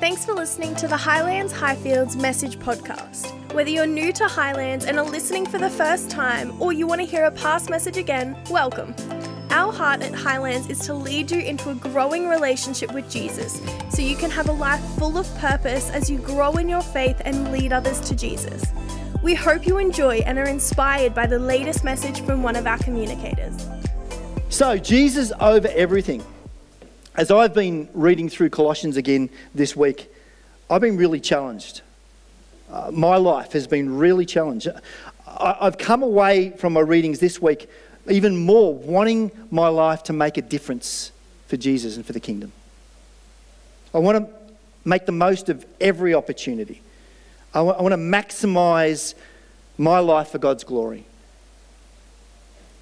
Thanks for listening to the Highlands Highfields Message Podcast. Whether you're new to Highlands and are listening for the first time, or you want to hear a past message again, welcome. Our heart at Highlands is to lead you into a growing relationship with Jesus so you can have a life full of purpose as you grow in your faith and lead others to Jesus. We hope you enjoy and are inspired by the latest message from one of our communicators. So, Jesus over everything. As I've been reading through Colossians again this week, I've been really challenged. Uh, my life has been really challenged. I, I've come away from my readings this week even more wanting my life to make a difference for Jesus and for the kingdom. I want to make the most of every opportunity. I want, I want to maximize my life for God's glory.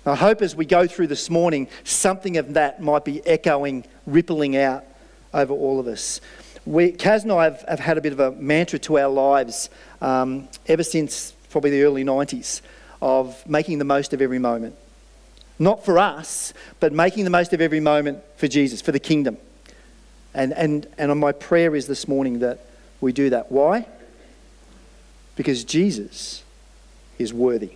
I hope as we go through this morning, something of that might be echoing, rippling out over all of us. We, Kaz and I have, have had a bit of a mantra to our lives um, ever since probably the early 90s of making the most of every moment. Not for us, but making the most of every moment for Jesus, for the kingdom. And, and, and my prayer is this morning that we do that. Why? Because Jesus is worthy.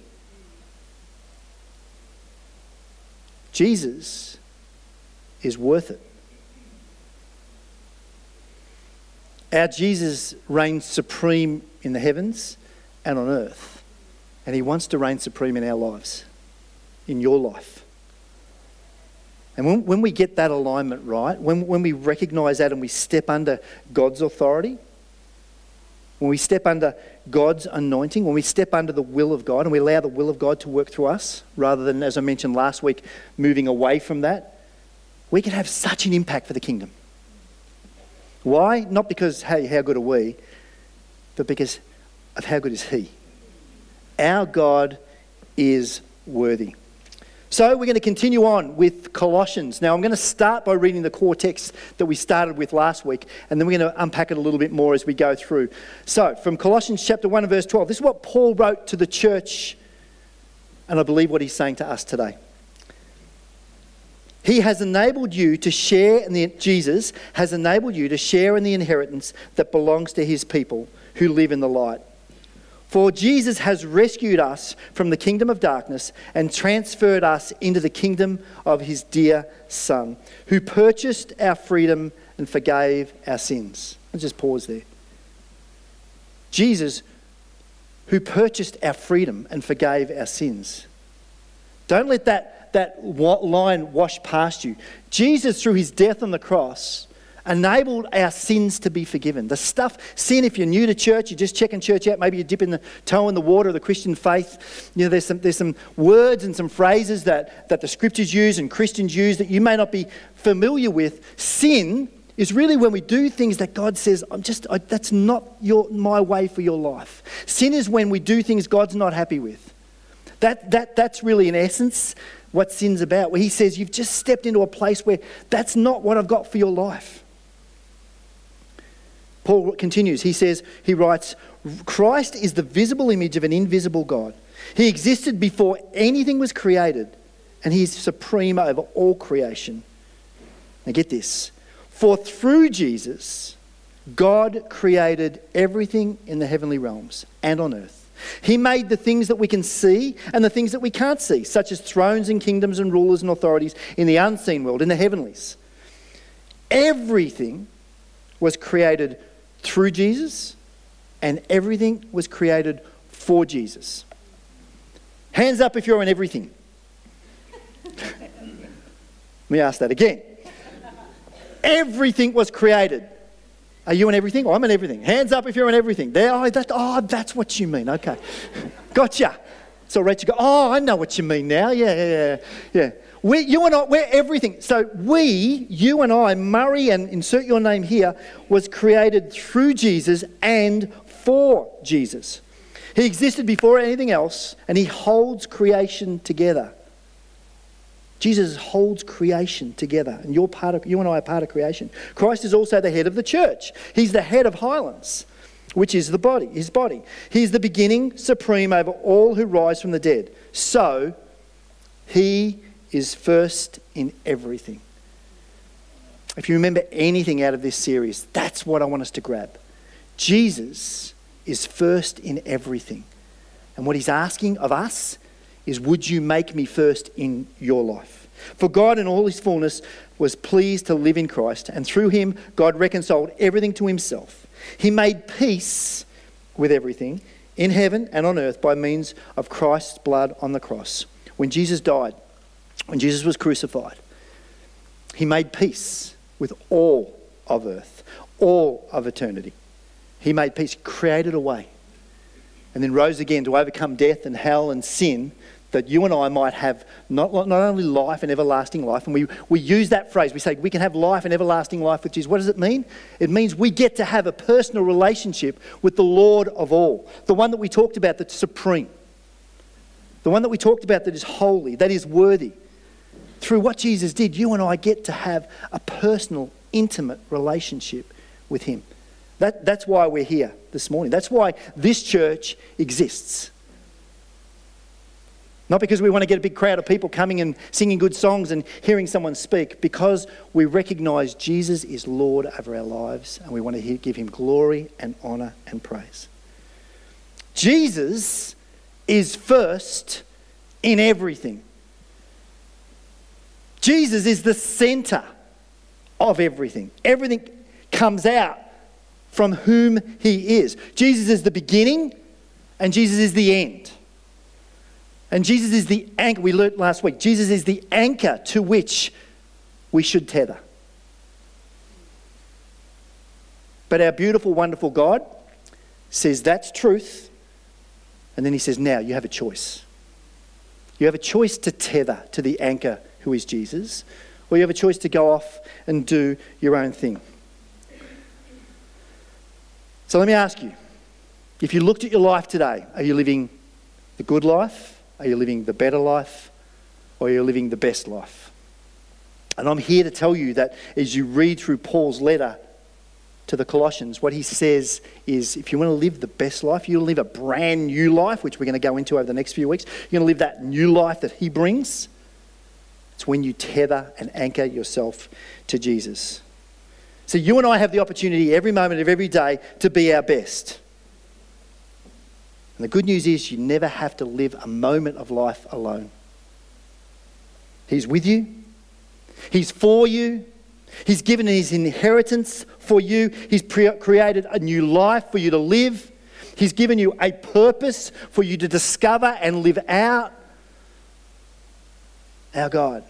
Jesus is worth it. Our Jesus reigns supreme in the heavens and on earth, and he wants to reign supreme in our lives, in your life. And when, when we get that alignment right, when, when we recognize that and we step under God's authority, when we step under God's anointing, when we step under the will of God and we allow the will of God to work through us, rather than, as I mentioned last week, moving away from that, we can have such an impact for the kingdom. Why? Not because, hey, how good are we, but because of how good is He. Our God is worthy. So we're going to continue on with Colossians. Now I'm going to start by reading the core text that we started with last week, and then we're going to unpack it a little bit more as we go through. So from Colossians chapter 1 and verse 12, this is what Paul wrote to the church, and I believe what he's saying to us today. He has enabled you to share in the Jesus has enabled you to share in the inheritance that belongs to his people who live in the light. For Jesus has rescued us from the kingdom of darkness and transferred us into the kingdom of his dear Son, who purchased our freedom and forgave our sins. Let's just pause there. Jesus, who purchased our freedom and forgave our sins. Don't let that, that line wash past you. Jesus, through his death on the cross, enabled our sins to be forgiven. The stuff, sin, if you're new to church, you're just checking church out, maybe you're dipping the toe in the water of the Christian faith. You know, there's some, there's some words and some phrases that, that the scriptures use and Christians use that you may not be familiar with. Sin is really when we do things that God says, I'm just, I, that's not your, my way for your life. Sin is when we do things God's not happy with. That, that, that's really, in essence, what sin's about, where He says, You've just stepped into a place where that's not what I've got for your life. Paul continues. He says, he writes, Christ is the visible image of an invisible God. He existed before anything was created, and he is supreme over all creation. Now get this. For through Jesus, God created everything in the heavenly realms and on earth. He made the things that we can see and the things that we can't see, such as thrones and kingdoms and rulers and authorities in the unseen world, in the heavenlies. Everything was created through Jesus, and everything was created for Jesus. Hands up if you're in everything. Let me ask that again. Everything was created. Are you in everything? Oh, I'm in everything. Hands up if you're in everything. There, oh, that, oh, that's what you mean. Okay. Gotcha. So Rachel go, oh, I know what you mean now. Yeah, yeah, yeah. yeah. We, you and I, we're everything. So we, you and I, Murray, and insert your name here, was created through Jesus and for Jesus. He existed before anything else, and he holds creation together. Jesus holds creation together, and you're part of, you and I are part of creation. Christ is also the head of the church. He's the head of Highlands, which is the body, his body. He's the beginning, supreme over all who rise from the dead. So, he is first in everything. if you remember anything out of this series, that's what I want us to grab. Jesus is first in everything. And what he's asking of us is would you make me first in your life? For God, in all his fullness, was pleased to live in Christ, and through him, God reconciled everything to himself. He made peace with everything in heaven and on earth by means of Christ's blood on the cross. When Jesus died, when Jesus was crucified, he made peace with all of earth, all of eternity. He made peace, created a way, and then rose again to overcome death and hell and sin that you and I might have not, not only life and everlasting life, and we, we use that phrase, we say we can have life and everlasting life with Jesus. What does it mean? It means we get to have a personal relationship with the Lord of all, the one that we talked about that's supreme, the one that we talked about that is holy, that is worthy. Through what Jesus did, you and I get to have a personal, intimate relationship with Him. That, that's why we're here this morning. That's why this church exists. Not because we want to get a big crowd of people coming and singing good songs and hearing someone speak, because we recognize Jesus is Lord over our lives and we want to give him glory and honor and praise. Jesus is first in everything. Jesus is the center of everything. Everything comes out from whom he is. Jesus is the beginning and Jesus is the end. And Jesus is the anchor, we learnt last week, Jesus is the anchor to which we should tether. But our beautiful, wonderful God says that's truth. And then he says, now you have a choice. You have a choice to tether to the anchor who is Jesus, or you have a choice to go off and do your own thing. So let me ask you if you looked at your life today, are you living the good life are you living the better life or are you living the best life? And I'm here to tell you that as you read through Paul's letter to the Colossians, what he says is if you want to live the best life, you'll live a brand new life, which we're going to go into over the next few weeks, you're going to live that new life that he brings. It's when you tether and anchor yourself to Jesus. So you and I have the opportunity every moment of every day to be our best. And the good news is you never have to live a moment of life alone. He's with you, He's for you, He's given His inheritance for you, He's pre- created a new life for you to live, He's given you a purpose for you to discover and live out. Our God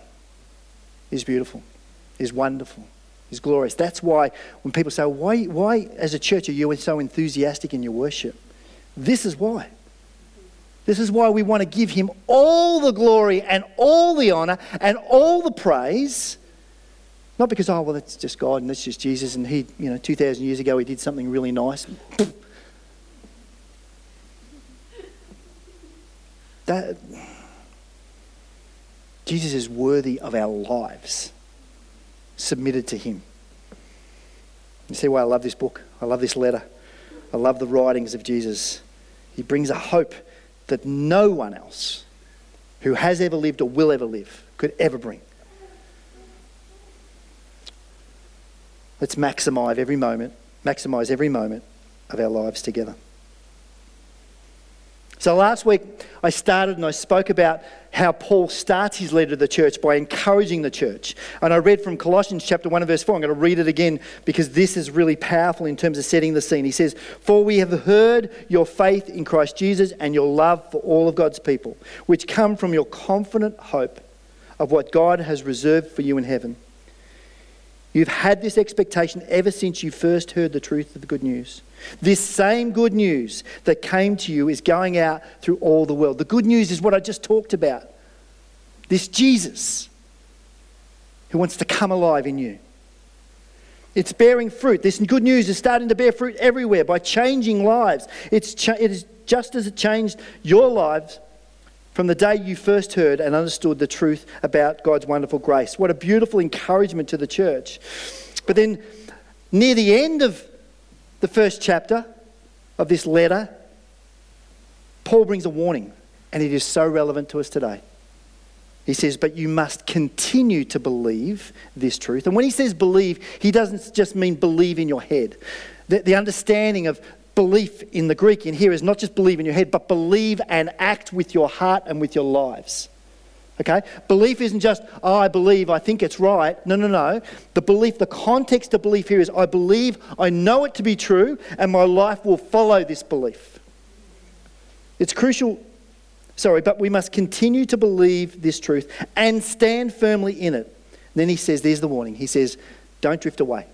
is beautiful, is wonderful, is glorious. That's why when people say, why, why as a church are you so enthusiastic in your worship? This is why. This is why we want to give him all the glory and all the honor and all the praise. Not because, oh, well, that's just God and that's just Jesus, and he, you know, 2,000 years ago he did something really nice. that, Jesus is worthy of our lives submitted to him. You see why I love this book? I love this letter. I love the writings of Jesus. He brings a hope that no one else who has ever lived or will ever live could ever bring. Let's maximize every moment, maximize every moment of our lives together. So last week I started and I spoke about how Paul starts his letter to the church by encouraging the church. And I read from Colossians chapter 1 and verse 4. I'm going to read it again because this is really powerful in terms of setting the scene. He says, For we have heard your faith in Christ Jesus and your love for all of God's people, which come from your confident hope of what God has reserved for you in heaven. You've had this expectation ever since you first heard the truth of the good news. This same good news that came to you is going out through all the world. The good news is what I just talked about this Jesus who wants to come alive in you. It's bearing fruit. This good news is starting to bear fruit everywhere by changing lives. It's cha- it is just as it changed your lives from the day you first heard and understood the truth about God's wonderful grace. What a beautiful encouragement to the church. But then, near the end of the first chapter of this letter, Paul brings a warning, and it is so relevant to us today. He says, but you must continue to believe this truth. And when he says believe, he doesn't just mean believe in your head. The, the understanding of belief in the Greek in here is not just believe in your head, but believe and act with your heart and with your lives. Okay? Belief isn't just, oh, I believe, I think it's right. No, no, no. The belief, the context of belief here is I believe, I know it to be true, and my life will follow this belief. It's crucial, sorry, but we must continue to believe this truth and stand firmly in it. then he says, there's the warning. He says, don't drift away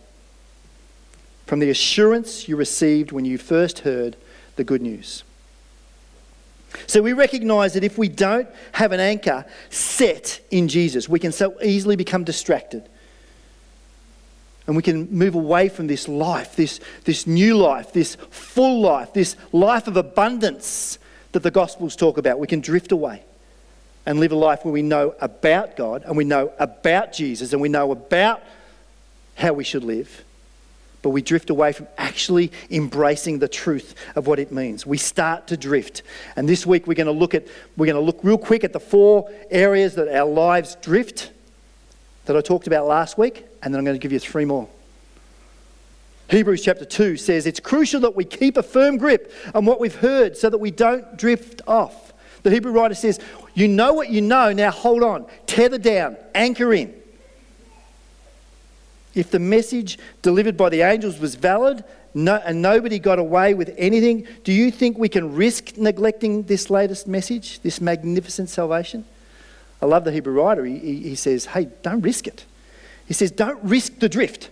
from the assurance you received when you first heard the good news. So we recognize that if we don't have an anchor set in Jesus, we can so easily become distracted. And we can move away from this life, this, this new life, this full life, this life of abundance that the Gospels talk about. We can drift away and live a life where we know about God and we know about Jesus and we know about how we should live but we drift away from actually embracing the truth of what it means. We start to drift. And this week we're going to look at we're going to look real quick at the four areas that our lives drift that I talked about last week, and then I'm going to give you three more. Hebrews chapter 2 says it's crucial that we keep a firm grip on what we've heard so that we don't drift off. The Hebrew writer says, You know what you know, now hold on, tether down, anchor in if the message delivered by the angels was valid no, and nobody got away with anything, do you think we can risk neglecting this latest message, this magnificent salvation? I love the Hebrew writer. He, he, he says, hey, don't risk it. He says, don't risk the drift.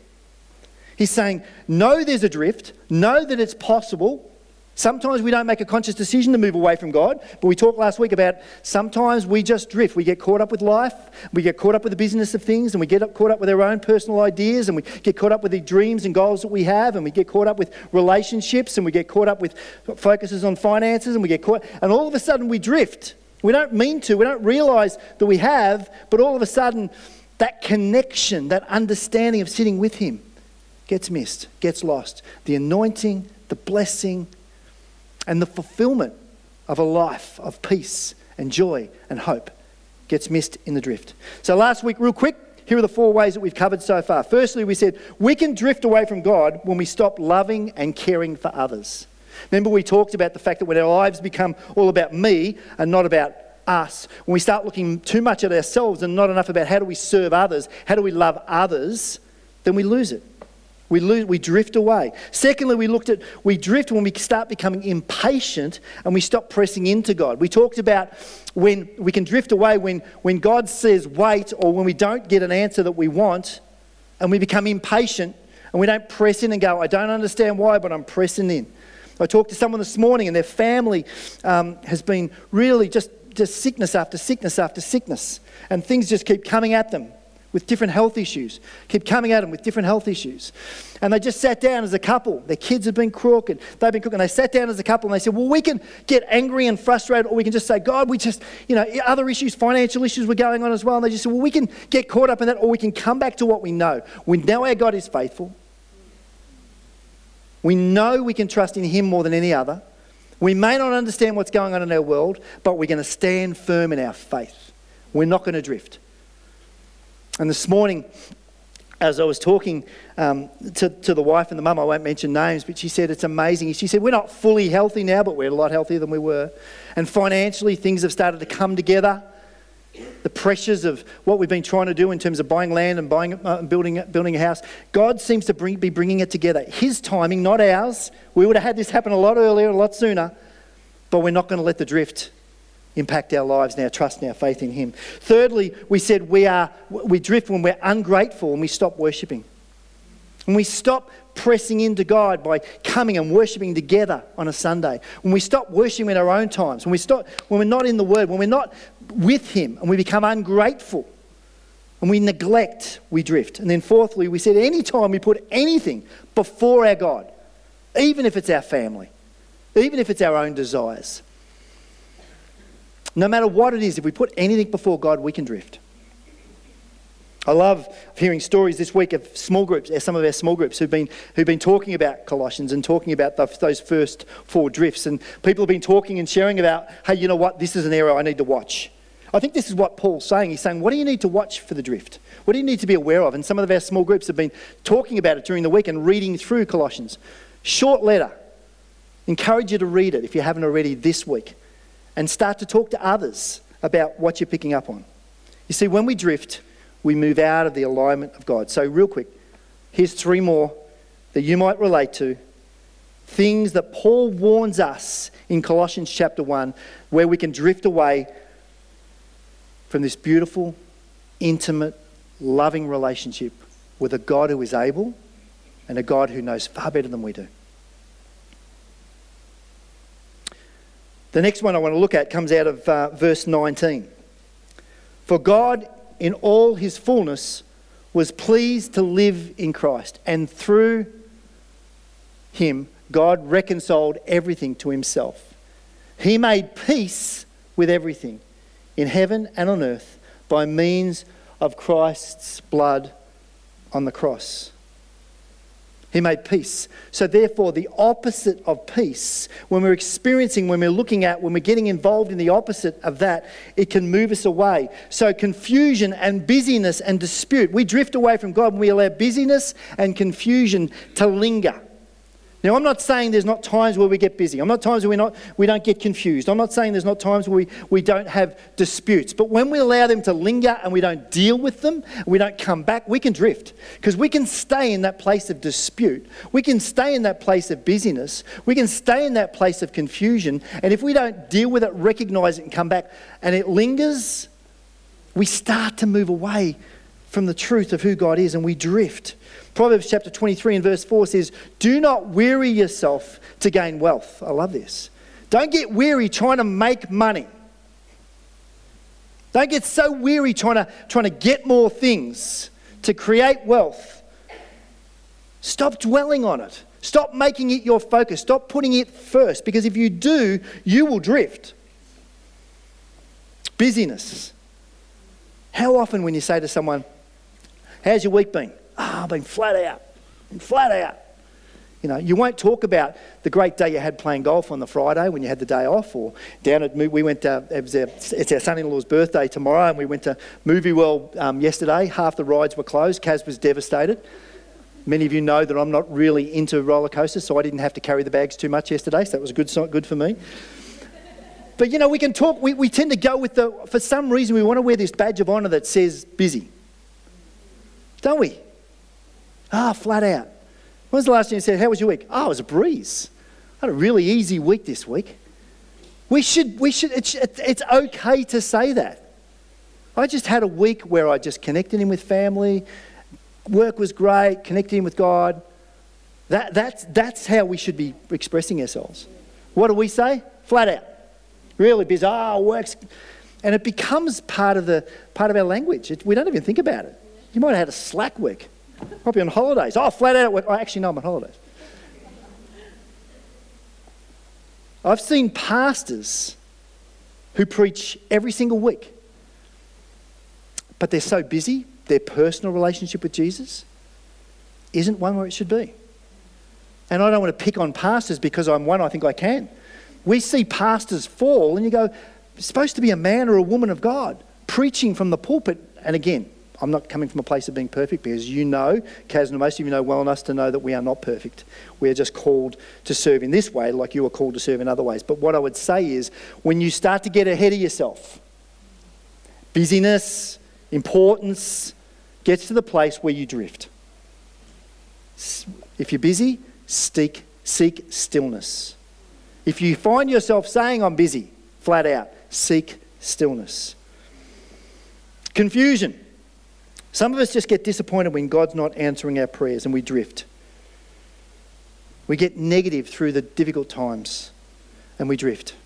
He's saying, know there's a drift, know that it's possible, Sometimes we don't make a conscious decision to move away from God, but we talked last week about sometimes we just drift. We get caught up with life, we get caught up with the business of things, and we get caught up with our own personal ideas, and we get caught up with the dreams and goals that we have, and we get caught up with relationships, and we get caught up with focuses on finances, and we get caught, and all of a sudden we drift. We don't mean to, we don't realize that we have, but all of a sudden that connection, that understanding of sitting with Him gets missed, gets lost. The anointing, the blessing, and the fulfillment of a life of peace and joy and hope gets missed in the drift. So, last week, real quick, here are the four ways that we've covered so far. Firstly, we said we can drift away from God when we stop loving and caring for others. Remember, we talked about the fact that when our lives become all about me and not about us, when we start looking too much at ourselves and not enough about how do we serve others, how do we love others, then we lose it. We, lose, we drift away. Secondly, we looked at we drift when we start becoming impatient and we stop pressing into God. We talked about when we can drift away when, when God says wait or when we don't get an answer that we want and we become impatient and we don't press in and go, I don't understand why, but I'm pressing in. I talked to someone this morning and their family um, has been really just, just sickness after sickness after sickness and things just keep coming at them with different health issues, keep coming at them with different health issues. And they just sat down as a couple. Their kids had been crooked, they've been crooked. And they sat down as a couple and they said, Well, we can get angry and frustrated, or we can just say, God, we just, you know, other issues, financial issues were going on as well. And they just said, Well, we can get caught up in that, or we can come back to what we know. We know our God is faithful. We know we can trust in Him more than any other. We may not understand what's going on in our world, but we're going to stand firm in our faith. We're not going to drift. And this morning, as I was talking um, to, to the wife and the mum, I won't mention names, but she said it's amazing. She said, We're not fully healthy now, but we're a lot healthier than we were. And financially, things have started to come together. The pressures of what we've been trying to do in terms of buying land and buying, uh, building, building a house, God seems to bring, be bringing it together. His timing, not ours. We would have had this happen a lot earlier, a lot sooner, but we're not going to let the drift impact our lives and our trust and our faith in Him. Thirdly, we said we, are, we drift when we're ungrateful and we stop worshipping. When we stop pressing into God by coming and worshipping together on a Sunday. When we stop worshipping in our own times. When, we stop, when we're not in the Word. When we're not with Him and we become ungrateful and we neglect, we drift. And then fourthly, we said anytime we put anything before our God, even if it's our family, even if it's our own desires, no matter what it is, if we put anything before God, we can drift. I love hearing stories this week of small groups, uh, some of our small groups who've been, who've been talking about Colossians and talking about the, those first four drifts. And people have been talking and sharing about, hey, you know what, this is an area I need to watch. I think this is what Paul's saying. He's saying, What do you need to watch for the drift? What do you need to be aware of? And some of our small groups have been talking about it during the week and reading through Colossians. Short letter. Encourage you to read it if you haven't already this week. And start to talk to others about what you're picking up on. You see, when we drift, we move out of the alignment of God. So, real quick, here's three more that you might relate to. Things that Paul warns us in Colossians chapter 1, where we can drift away from this beautiful, intimate, loving relationship with a God who is able and a God who knows far better than we do. The next one I want to look at comes out of uh, verse 19. For God, in all his fullness, was pleased to live in Christ, and through him, God reconciled everything to himself. He made peace with everything in heaven and on earth by means of Christ's blood on the cross. He made peace. So, therefore, the opposite of peace, when we're experiencing, when we're looking at, when we're getting involved in the opposite of that, it can move us away. So, confusion and busyness and dispute, we drift away from God when we allow busyness and confusion to linger. Now, I'm not saying there's not times where we get busy. I'm not times where we, not, we don't get confused. I'm not saying there's not times where we, we don't have disputes. But when we allow them to linger and we don't deal with them, we don't come back, we can drift. Because we can stay in that place of dispute. We can stay in that place of busyness. We can stay in that place of confusion. And if we don't deal with it, recognize it, and come back, and it lingers, we start to move away from the truth of who God is and we drift. Proverbs chapter 23 and verse 4 says, Do not weary yourself to gain wealth. I love this. Don't get weary trying to make money. Don't get so weary trying to, trying to get more things to create wealth. Stop dwelling on it. Stop making it your focus. Stop putting it first because if you do, you will drift. Busyness. How often, when you say to someone, How's your week been? Been flat out. Been flat out. You know, you won't talk about the great day you had playing golf on the Friday when you had the day off, or down at we went. To, it our, it's our son-in-law's birthday tomorrow, and we went to Movie World um, yesterday. Half the rides were closed. Kaz was devastated. Many of you know that I'm not really into roller coasters, so I didn't have to carry the bags too much yesterday. So that was good, good for me. But you know, we can talk. We, we tend to go with the. For some reason, we want to wear this badge of honour that says busy, don't we? Ah, flat out. When was the last time you said, How was your week? Oh, it was a breeze. I had a really easy week this week. We should, we should, it's, it's okay to say that. I just had a week where I just connected in with family, work was great, connected in with God. That, that's, that's how we should be expressing ourselves. What do we say? Flat out. Really oh, works. And it becomes part of, the, part of our language. It, we don't even think about it. You might have had a slack week. Probably on holidays. Oh, flat out. Oh, actually, no, I'm on holidays. I've seen pastors who preach every single week, but they're so busy, their personal relationship with Jesus isn't one where it should be. And I don't want to pick on pastors because I'm one, I think I can. We see pastors fall, and you go, supposed to be a man or a woman of God preaching from the pulpit. And again, I'm not coming from a place of being perfect because you know, Kaz and most of you know well enough to know that we are not perfect. We are just called to serve in this way, like you are called to serve in other ways. But what I would say is when you start to get ahead of yourself, busyness, importance gets to the place where you drift. If you're busy, seek, seek stillness. If you find yourself saying, I'm busy, flat out, seek stillness. Confusion. Some of us just get disappointed when God's not answering our prayers and we drift. We get negative through the difficult times and we drift.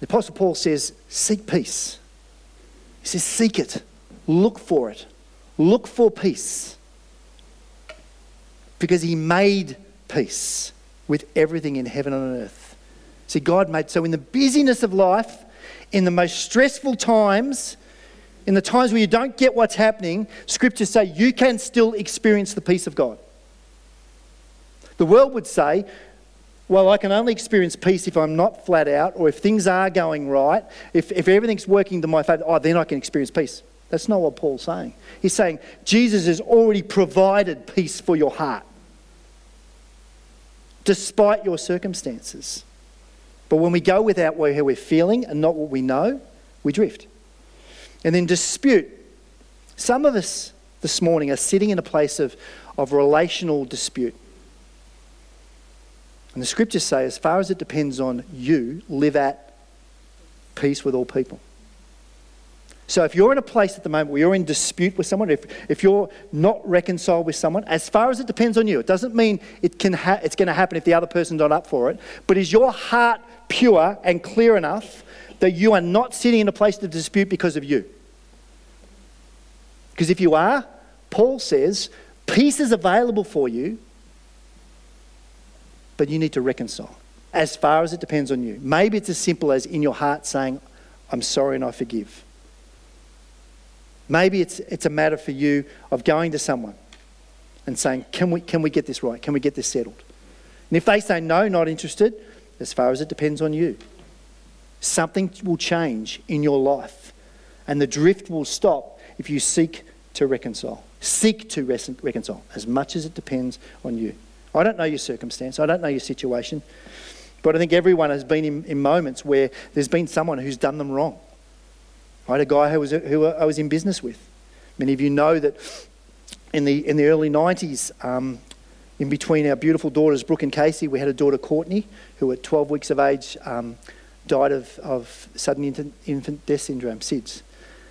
The Apostle Paul says, Seek peace. He says, Seek it, look for it, look for peace. Because he made peace with everything in heaven and on earth. See, God made so in the busyness of life, in the most stressful times, in the times where you don't get what's happening, scriptures say you can still experience the peace of God. The world would say well, I can only experience peace if I'm not flat out or if things are going right, if, if everything's working to my favour, oh, then I can experience peace. That's not what Paul's saying. He's saying Jesus has already provided peace for your heart, despite your circumstances. But when we go without how we're feeling and not what we know, we drift. And then dispute. Some of us this morning are sitting in a place of, of relational dispute. And the scriptures say, as far as it depends on you, live at peace with all people. So if you're in a place at the moment where you're in dispute with someone, if, if you're not reconciled with someone, as far as it depends on you, it doesn't mean it can ha- it's going to happen if the other person's not up for it, but is your heart pure and clear enough that you are not sitting in a place of dispute because of you? Because if you are, Paul says, peace is available for you, but you need to reconcile as far as it depends on you. Maybe it's as simple as in your heart saying, I'm sorry and I forgive. Maybe it's, it's a matter for you of going to someone and saying, can we, can we get this right? Can we get this settled? And if they say no, not interested, as far as it depends on you, something will change in your life and the drift will stop if you seek to reconcile. Seek to reconcile as much as it depends on you. I don't know your circumstance, I don't know your situation, but I think everyone has been in, in moments where there's been someone who's done them wrong. I had a guy who, was, who I was in business with. Many of you know that in the, in the early 90s, um, in between our beautiful daughters, Brooke and Casey, we had a daughter, Courtney, who at 12 weeks of age um, died of, of sudden infant, death syndrome, SIDS.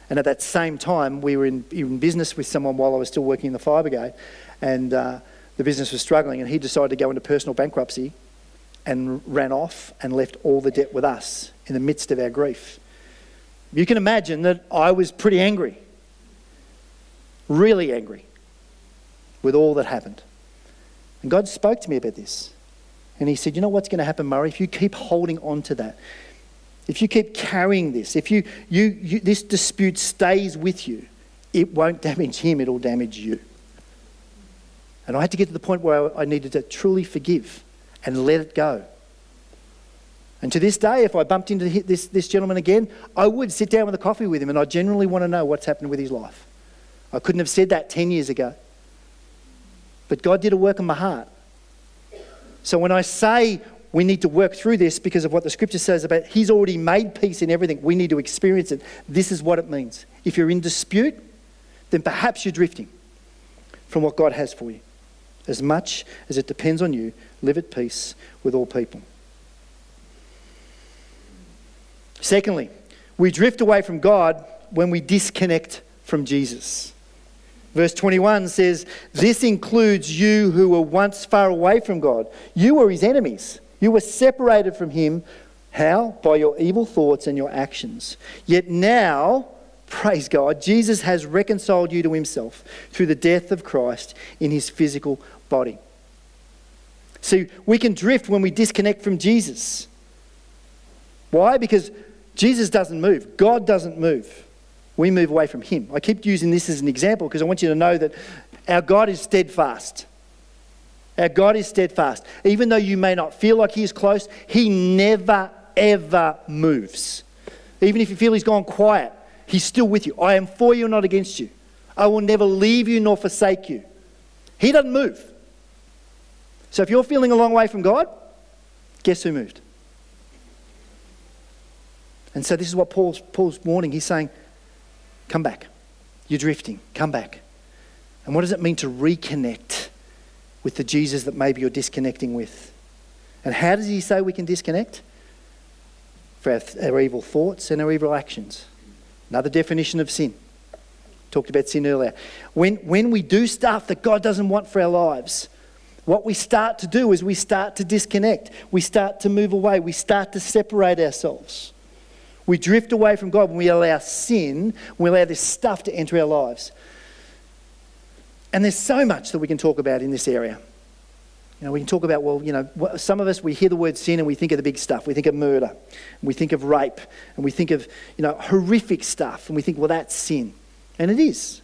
And at that same time, we were in, in business with someone while I was still working in the fire brigade, and uh, the business was struggling, and he decided to go into personal bankruptcy and ran off and left all the debt with us in the midst of our grief. You can imagine that I was pretty angry, really angry with all that happened. And God spoke to me about this. And He said, You know what's going to happen, Murray? If you keep holding on to that, if you keep carrying this, if you, you, you, this dispute stays with you, it won't damage him, it'll damage you. And I had to get to the point where I needed to truly forgive and let it go. And to this day, if I bumped into this, this gentleman again, I would sit down with a coffee with him and I generally want to know what's happened with his life. I couldn't have said that 10 years ago. But God did a work in my heart. So when I say we need to work through this because of what the scripture says about He's already made peace in everything, we need to experience it. This is what it means. If you're in dispute, then perhaps you're drifting from what God has for you. As much as it depends on you, live at peace with all people. Secondly, we drift away from God when we disconnect from Jesus. Verse 21 says, This includes you who were once far away from God. You were his enemies. You were separated from him. How? By your evil thoughts and your actions. Yet now, praise God, Jesus has reconciled you to himself through the death of Christ in his physical body. See, we can drift when we disconnect from Jesus. Why? Because Jesus doesn't move, God doesn't move. We move away from Him. I keep using this as an example because I want you to know that our God is steadfast. Our God is steadfast. Even though you may not feel like He is close, He never, ever moves. Even if you feel He's gone quiet, He's still with you. I am for you, not against you. I will never leave you nor forsake you. He doesn't move. So if you're feeling a long way from God, guess who moved? And so this is what Paul's, Paul's warning. He's saying, come back. You're drifting. Come back. And what does it mean to reconnect with the Jesus that maybe you're disconnecting with? And how does he say we can disconnect? For our, our evil thoughts and our evil actions. Another definition of sin. Talked about sin earlier. When, when we do stuff that God doesn't want for our lives, what we start to do is we start to disconnect. We start to move away. We start to separate ourselves. We drift away from God when we allow sin, we allow this stuff to enter our lives. And there's so much that we can talk about in this area. You know, we can talk about, well, you know, some of us, we hear the word sin and we think of the big stuff. We think of murder, we think of rape, and we think of, you know, horrific stuff, and we think, well, that's sin. And it is.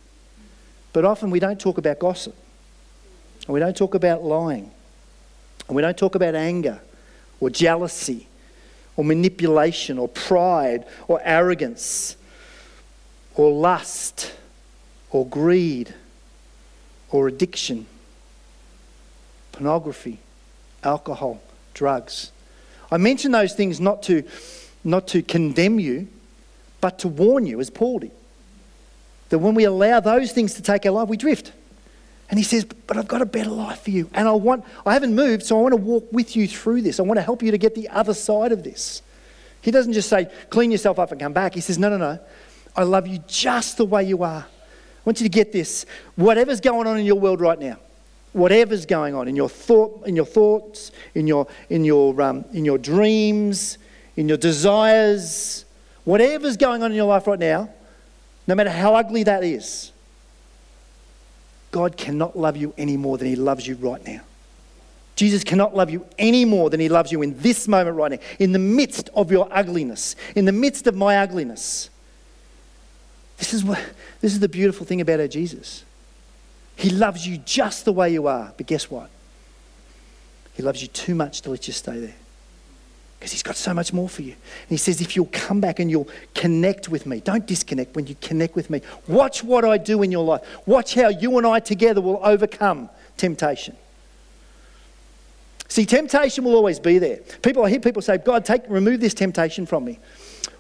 But often we don't talk about gossip, and we don't talk about lying, and we don't talk about anger, or jealousy or manipulation or pride or arrogance or lust or greed or addiction, pornography, alcohol, drugs. I mention those things not to, not to condemn you, but to warn you, as Paul did. That when we allow those things to take our life, we drift. And he says, But I've got a better life for you. And I want, I haven't moved, so I want to walk with you through this. I want to help you to get the other side of this. He doesn't just say, clean yourself up and come back. He says, no, no, no. I love you just the way you are. I want you to get this. Whatever's going on in your world right now, whatever's going on in your thought, in your thoughts, in your, in your, um, in your dreams, in your desires, whatever's going on in your life right now, no matter how ugly that is, God cannot love you any more than He loves you right now. Jesus cannot love you any more than he loves you in this moment right now, in the midst of your ugliness, in the midst of my ugliness. This is, what, this is the beautiful thing about our Jesus. He loves you just the way you are, but guess what? He loves you too much to let you stay there. Because he's got so much more for you. And he says, if you'll come back and you'll connect with me, don't disconnect when you connect with me. Watch what I do in your life. Watch how you and I together will overcome temptation. See, temptation will always be there. People, I hear people say, God, take, remove this temptation from me.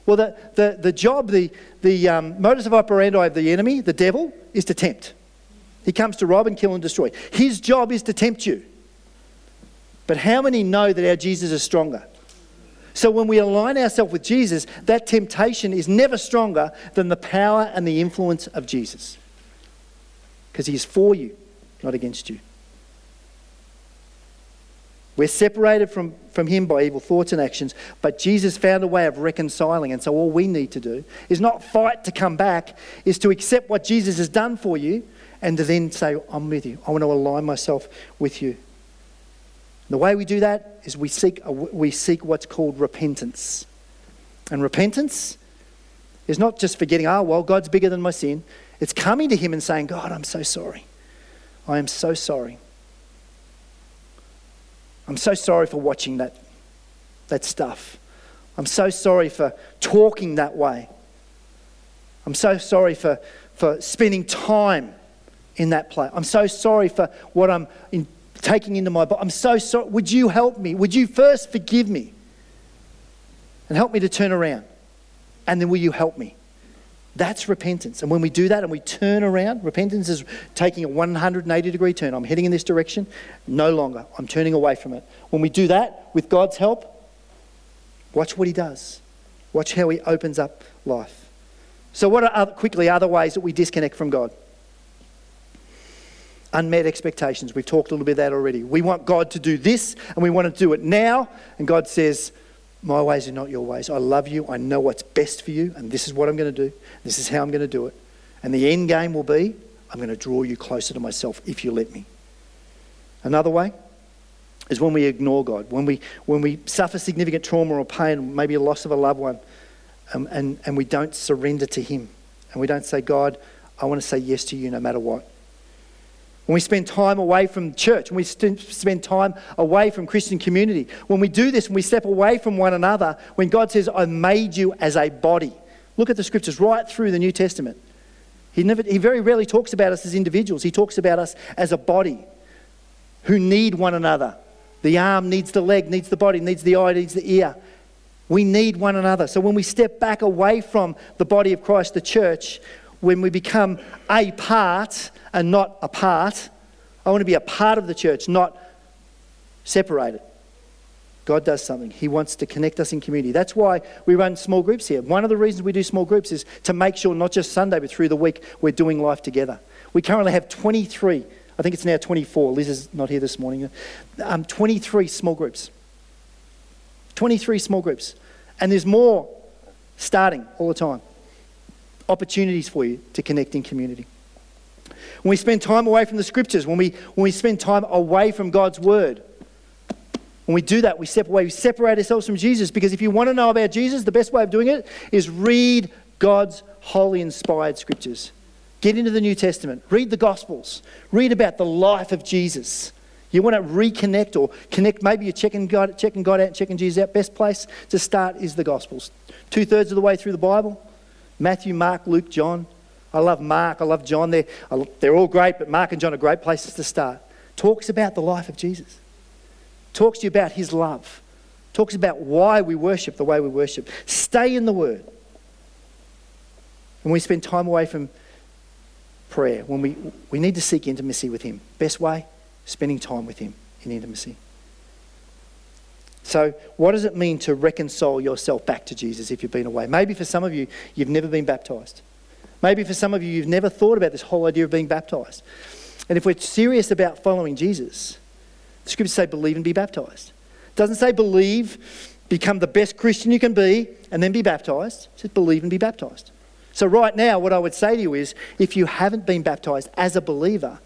Well, the, the, the job, the, the um, modus of operandi of the enemy, the devil, is to tempt. He comes to rob and kill and destroy. His job is to tempt you. But how many know that our Jesus is stronger? So when we align ourselves with Jesus, that temptation is never stronger than the power and the influence of Jesus. Because he is for you, not against you. We're separated from, from Him by evil thoughts and actions, but Jesus found a way of reconciling. And so, all we need to do is not fight to come back, is to accept what Jesus has done for you and to then say, I'm with you. I want to align myself with you. The way we do that is we seek, we seek what's called repentance. And repentance is not just forgetting, oh, well, God's bigger than my sin. It's coming to Him and saying, God, I'm so sorry. I am so sorry. I'm so sorry for watching that, that stuff. I'm so sorry for talking that way. I'm so sorry for, for spending time in that place. I'm so sorry for what I'm in, taking into my body. I'm so sorry. Would you help me? Would you first forgive me and help me to turn around? And then will you help me? That's repentance. And when we do that and we turn around, repentance is taking a 180 degree turn. I'm heading in this direction. No longer. I'm turning away from it. When we do that with God's help, watch what He does. Watch how He opens up life. So, what are other, quickly other ways that we disconnect from God? Unmet expectations. We've talked a little bit of that already. We want God to do this and we want to do it now. And God says, my ways are not your ways. I love you. I know what's best for you, and this is what I'm going to do. This is how I'm going to do it. And the end game will be I'm going to draw you closer to myself if you let me. Another way is when we ignore God, when we, when we suffer significant trauma or pain, maybe a loss of a loved one, um, and, and we don't surrender to Him. And we don't say, God, I want to say yes to you no matter what. When we spend time away from church, when we spend time away from Christian community, when we do this, when we step away from one another, when God says, I made you as a body. Look at the scriptures right through the New Testament. He, never, he very rarely talks about us as individuals, he talks about us as a body who need one another. The arm needs the leg, needs the body, needs the eye, needs the ear. We need one another. So when we step back away from the body of Christ, the church, when we become a part and not a part, I want to be a part of the church, not separated. God does something. He wants to connect us in community. That's why we run small groups here. One of the reasons we do small groups is to make sure, not just Sunday, but through the week, we're doing life together. We currently have 23, I think it's now 24. Liz is not here this morning. Um, 23 small groups. 23 small groups. And there's more starting all the time opportunities for you to connect in community. When we spend time away from the scriptures, when we, when we spend time away from God's word, when we do that, we step away, we separate ourselves from Jesus. Because if you want to know about Jesus, the best way of doing it is read God's holy, inspired scriptures. Get into the New Testament, read the Gospels, read about the life of Jesus. You want to reconnect or connect. Maybe you're checking God, checking God out, checking Jesus out. Best place to start is the Gospels. Two thirds of the way through the Bible Matthew, Mark, Luke, John. I love Mark. I love John. They're, they're all great, but Mark and John are great places to start. Talks about the life of Jesus, talks to you about his love, talks about why we worship the way we worship. Stay in the Word. When we spend time away from prayer, when we, we need to seek intimacy with Him, best way, spending time with Him in intimacy. So, what does it mean to reconcile yourself back to Jesus if you've been away? Maybe for some of you, you've never been baptized. Maybe for some of you, you've never thought about this whole idea of being baptized. And if we're serious about following Jesus, the scriptures say believe and be baptized. It doesn't say believe, become the best Christian you can be, and then be baptized. It says believe and be baptized. So, right now, what I would say to you is if you haven't been baptized as a believer,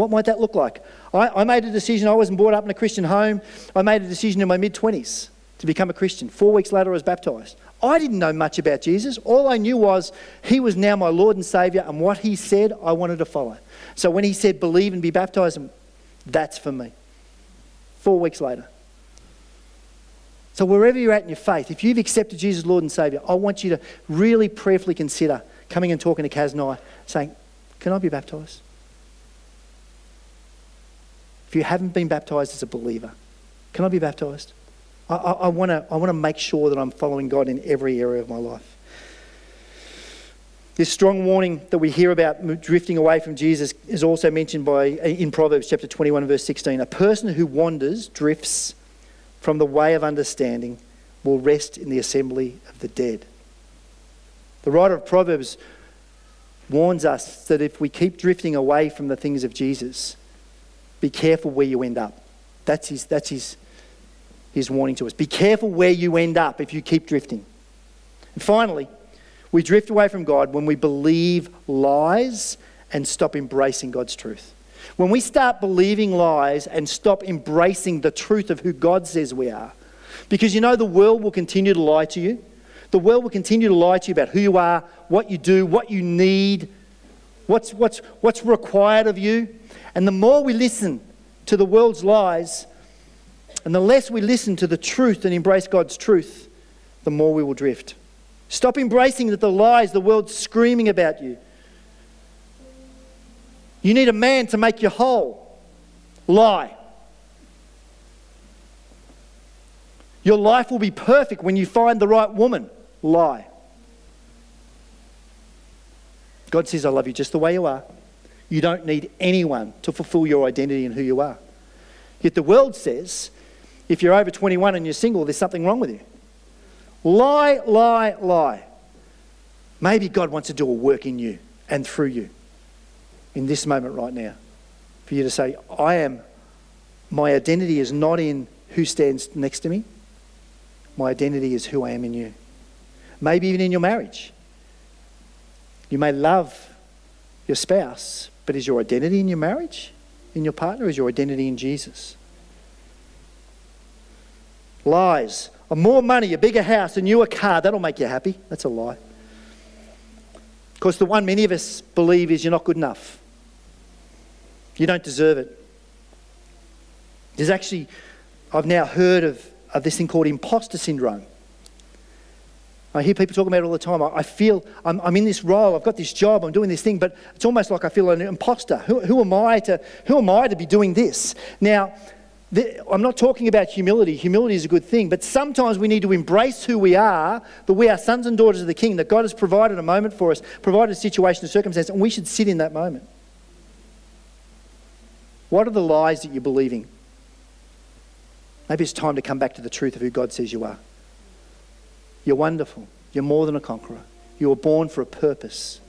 what might that look like? I, I made a decision, I wasn't brought up in a Christian home. I made a decision in my mid 20s to become a Christian. Four weeks later, I was baptized. I didn't know much about Jesus. All I knew was he was now my Lord and Savior, and what he said, I wanted to follow. So when he said, believe and be baptized, that's for me. Four weeks later. So, wherever you're at in your faith, if you've accepted Jesus Lord and Saviour, I want you to really prayerfully consider coming and talking to Kaz and I, saying, Can I be baptised? If you haven't been baptised as a believer, can I be baptised? I, I, I want to make sure that I'm following God in every area of my life. This strong warning that we hear about drifting away from Jesus is also mentioned by, uh, in Proverbs chapter 21, verse 16. A person who wanders, drifts, from the way of understanding will rest in the assembly of the dead. The writer of Proverbs warns us that if we keep drifting away from the things of Jesus, be careful where you end up. That's his, that's his, his warning to us. Be careful where you end up if you keep drifting. And finally, we drift away from God when we believe lies and stop embracing God's truth. When we start believing lies and stop embracing the truth of who God says we are, because you know the world will continue to lie to you. The world will continue to lie to you about who you are, what you do, what you need, what's, what's, what's required of you. And the more we listen to the world's lies, and the less we listen to the truth and embrace God's truth, the more we will drift. Stop embracing the lies the world's screaming about you. You need a man to make you whole. Lie. Your life will be perfect when you find the right woman. Lie. God says, I love you just the way you are. You don't need anyone to fulfill your identity and who you are. Yet the world says, if you're over 21 and you're single, there's something wrong with you. Lie, lie, lie. Maybe God wants to do a work in you and through you in this moment right now. For you to say, I am, my identity is not in who stands next to me, my identity is who I am in you. Maybe even in your marriage. You may love your spouse, but is your identity in your marriage, in your partner, is your identity in Jesus? Lies. A more money, a bigger house, a newer car, that'll make you happy. That's a lie. Because the one many of us believe is you're not good enough. You don't deserve it. There's actually, I've now heard of, of this thing called imposter syndrome. I hear people talking about it all the time. I, feel I'm, I'm, in this role, I've got this job, I'm doing this thing, but it's almost like I feel an imposter. Who, who am, I to, who am I to be doing this? Now, the, I'm not talking about humility. Humility is a good thing, but sometimes we need to embrace who we are, that we are sons and daughters of the King, that God has provided a moment for us, provided a situation, a circumstance, and we should sit in that moment. What are the lies that you're believing? Maybe it's time to come back to the truth of who God says you are. You're wonderful. You're more than a conqueror. You were born for a purpose.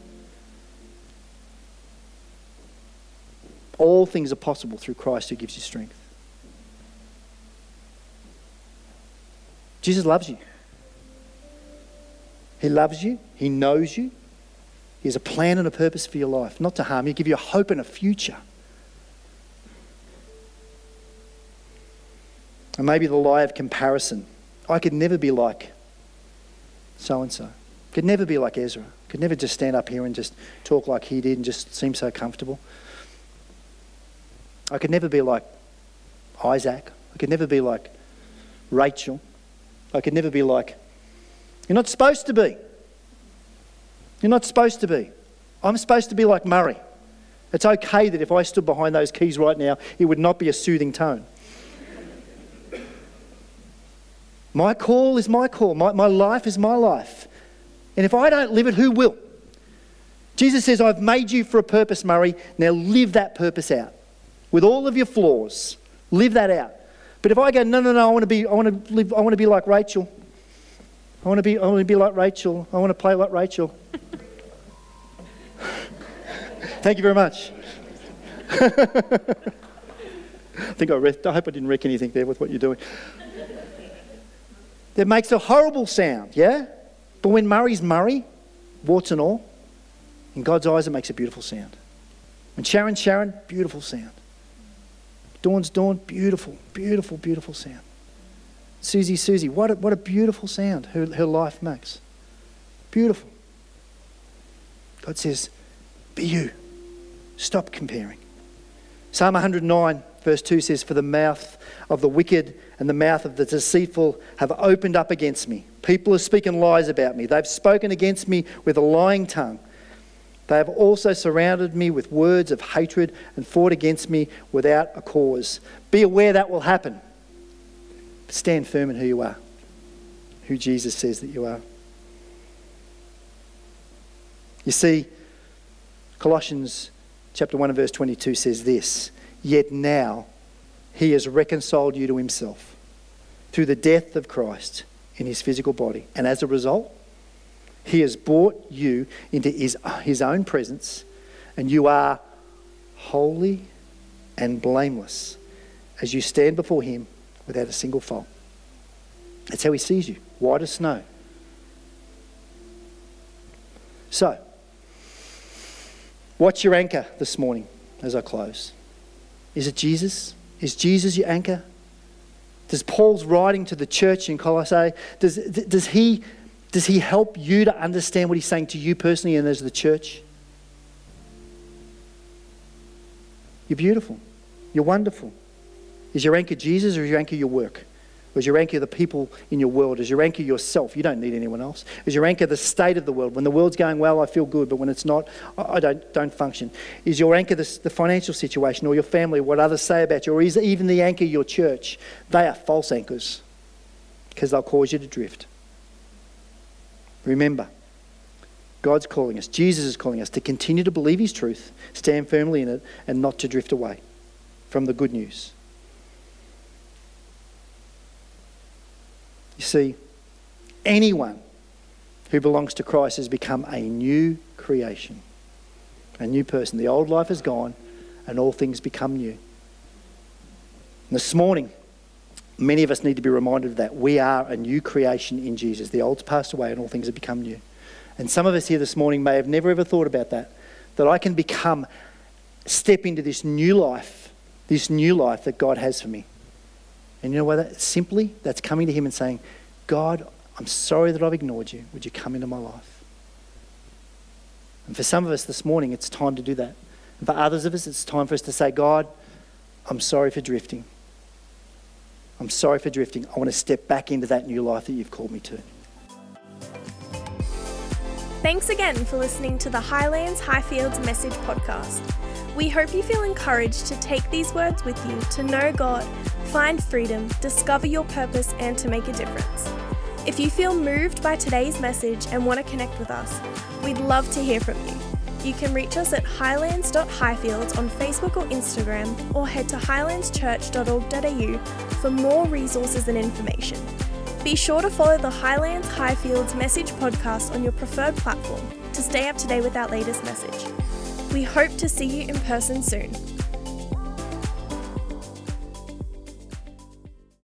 All things are possible through Christ who gives you strength. Jesus loves you. He loves you. He knows you. He has a plan and a purpose for your life, not to harm you, give you a hope and a future. And maybe the lie of comparison. I could never be like so and so. Could never be like Ezra. Could never just stand up here and just talk like he did and just seem so comfortable. I could never be like Isaac. I could never be like Rachel. I could never be like, you're not supposed to be. You're not supposed to be. I'm supposed to be like Murray. It's okay that if I stood behind those keys right now, it would not be a soothing tone. My call is my call. My, my life is my life. And if I don't live it, who will? Jesus says, I've made you for a purpose, Murray. Now live that purpose out. With all of your flaws, live that out. But if I go, no, no, no, I want to be, I want to live, I want to be like Rachel. I want to be, I want to be like Rachel. I want to play like Rachel. Thank you very much. I think I, re- I hope I didn't wreck anything there with what you're doing. That makes a horrible sound, yeah? But when Murray's Murray, warts and all, in God's eyes, it makes a beautiful sound. When Sharon, Sharon, beautiful sound. Dawn's Dawn, beautiful, beautiful, beautiful sound. Susie, Susie, what a, what a beautiful sound her, her life makes. Beautiful. God says, be you. Stop comparing. Psalm 109, verse 2 says, For the mouth of the wicked and the mouth of the deceitful have opened up against me. People are speaking lies about me. They've spoken against me with a lying tongue. They have also surrounded me with words of hatred and fought against me without a cause. Be aware that will happen. Stand firm in who you are, who Jesus says that you are. You see, Colossians chapter 1 and verse 22 says this Yet now he has reconciled you to himself through the death of Christ in his physical body. And as a result, he has brought you into his, his own presence, and you are holy and blameless as you stand before him without a single fault. That's how he sees you, white as snow. So, What's your anchor this morning as I close? Is it Jesus? Is Jesus your anchor? Does Paul's writing to the church in Colossae, does, does, he, does he help you to understand what he's saying to you personally and as the church? You're beautiful. You're wonderful. Is your anchor Jesus or is your anchor your work? Is your anchor the people in your world? Is your anchor yourself? You don't need anyone else. Is your anchor the state of the world? When the world's going well, I feel good, but when it's not, I don't, don't function. Is your anchor the, the financial situation or your family, or what others say about you? Or is even the anchor your church? They are false anchors because they'll cause you to drift. Remember, God's calling us, Jesus is calling us to continue to believe His truth, stand firmly in it, and not to drift away from the good news. You see, anyone who belongs to Christ has become a new creation, a new person. The old life is gone, and all things become new. And this morning, many of us need to be reminded of that. We are a new creation in Jesus. The old's passed away, and all things have become new. And some of us here this morning may have never ever thought about that. That I can become, step into this new life, this new life that God has for me. And you know what? That, simply, that's coming to Him and saying, God, I'm sorry that I've ignored you. Would you come into my life? And for some of us this morning, it's time to do that. And for others of us, it's time for us to say, God, I'm sorry for drifting. I'm sorry for drifting. I want to step back into that new life that you've called me to. Thanks again for listening to the Highlands Highfields Message Podcast. We hope you feel encouraged to take these words with you to know God, find freedom, discover your purpose, and to make a difference. If you feel moved by today's message and want to connect with us, we'd love to hear from you. You can reach us at highlands.highfields on Facebook or Instagram, or head to highlandschurch.org.au for more resources and information. Be sure to follow the Highlands Highfields Message podcast on your preferred platform to stay up to date with our latest message. We hope to see you in person soon.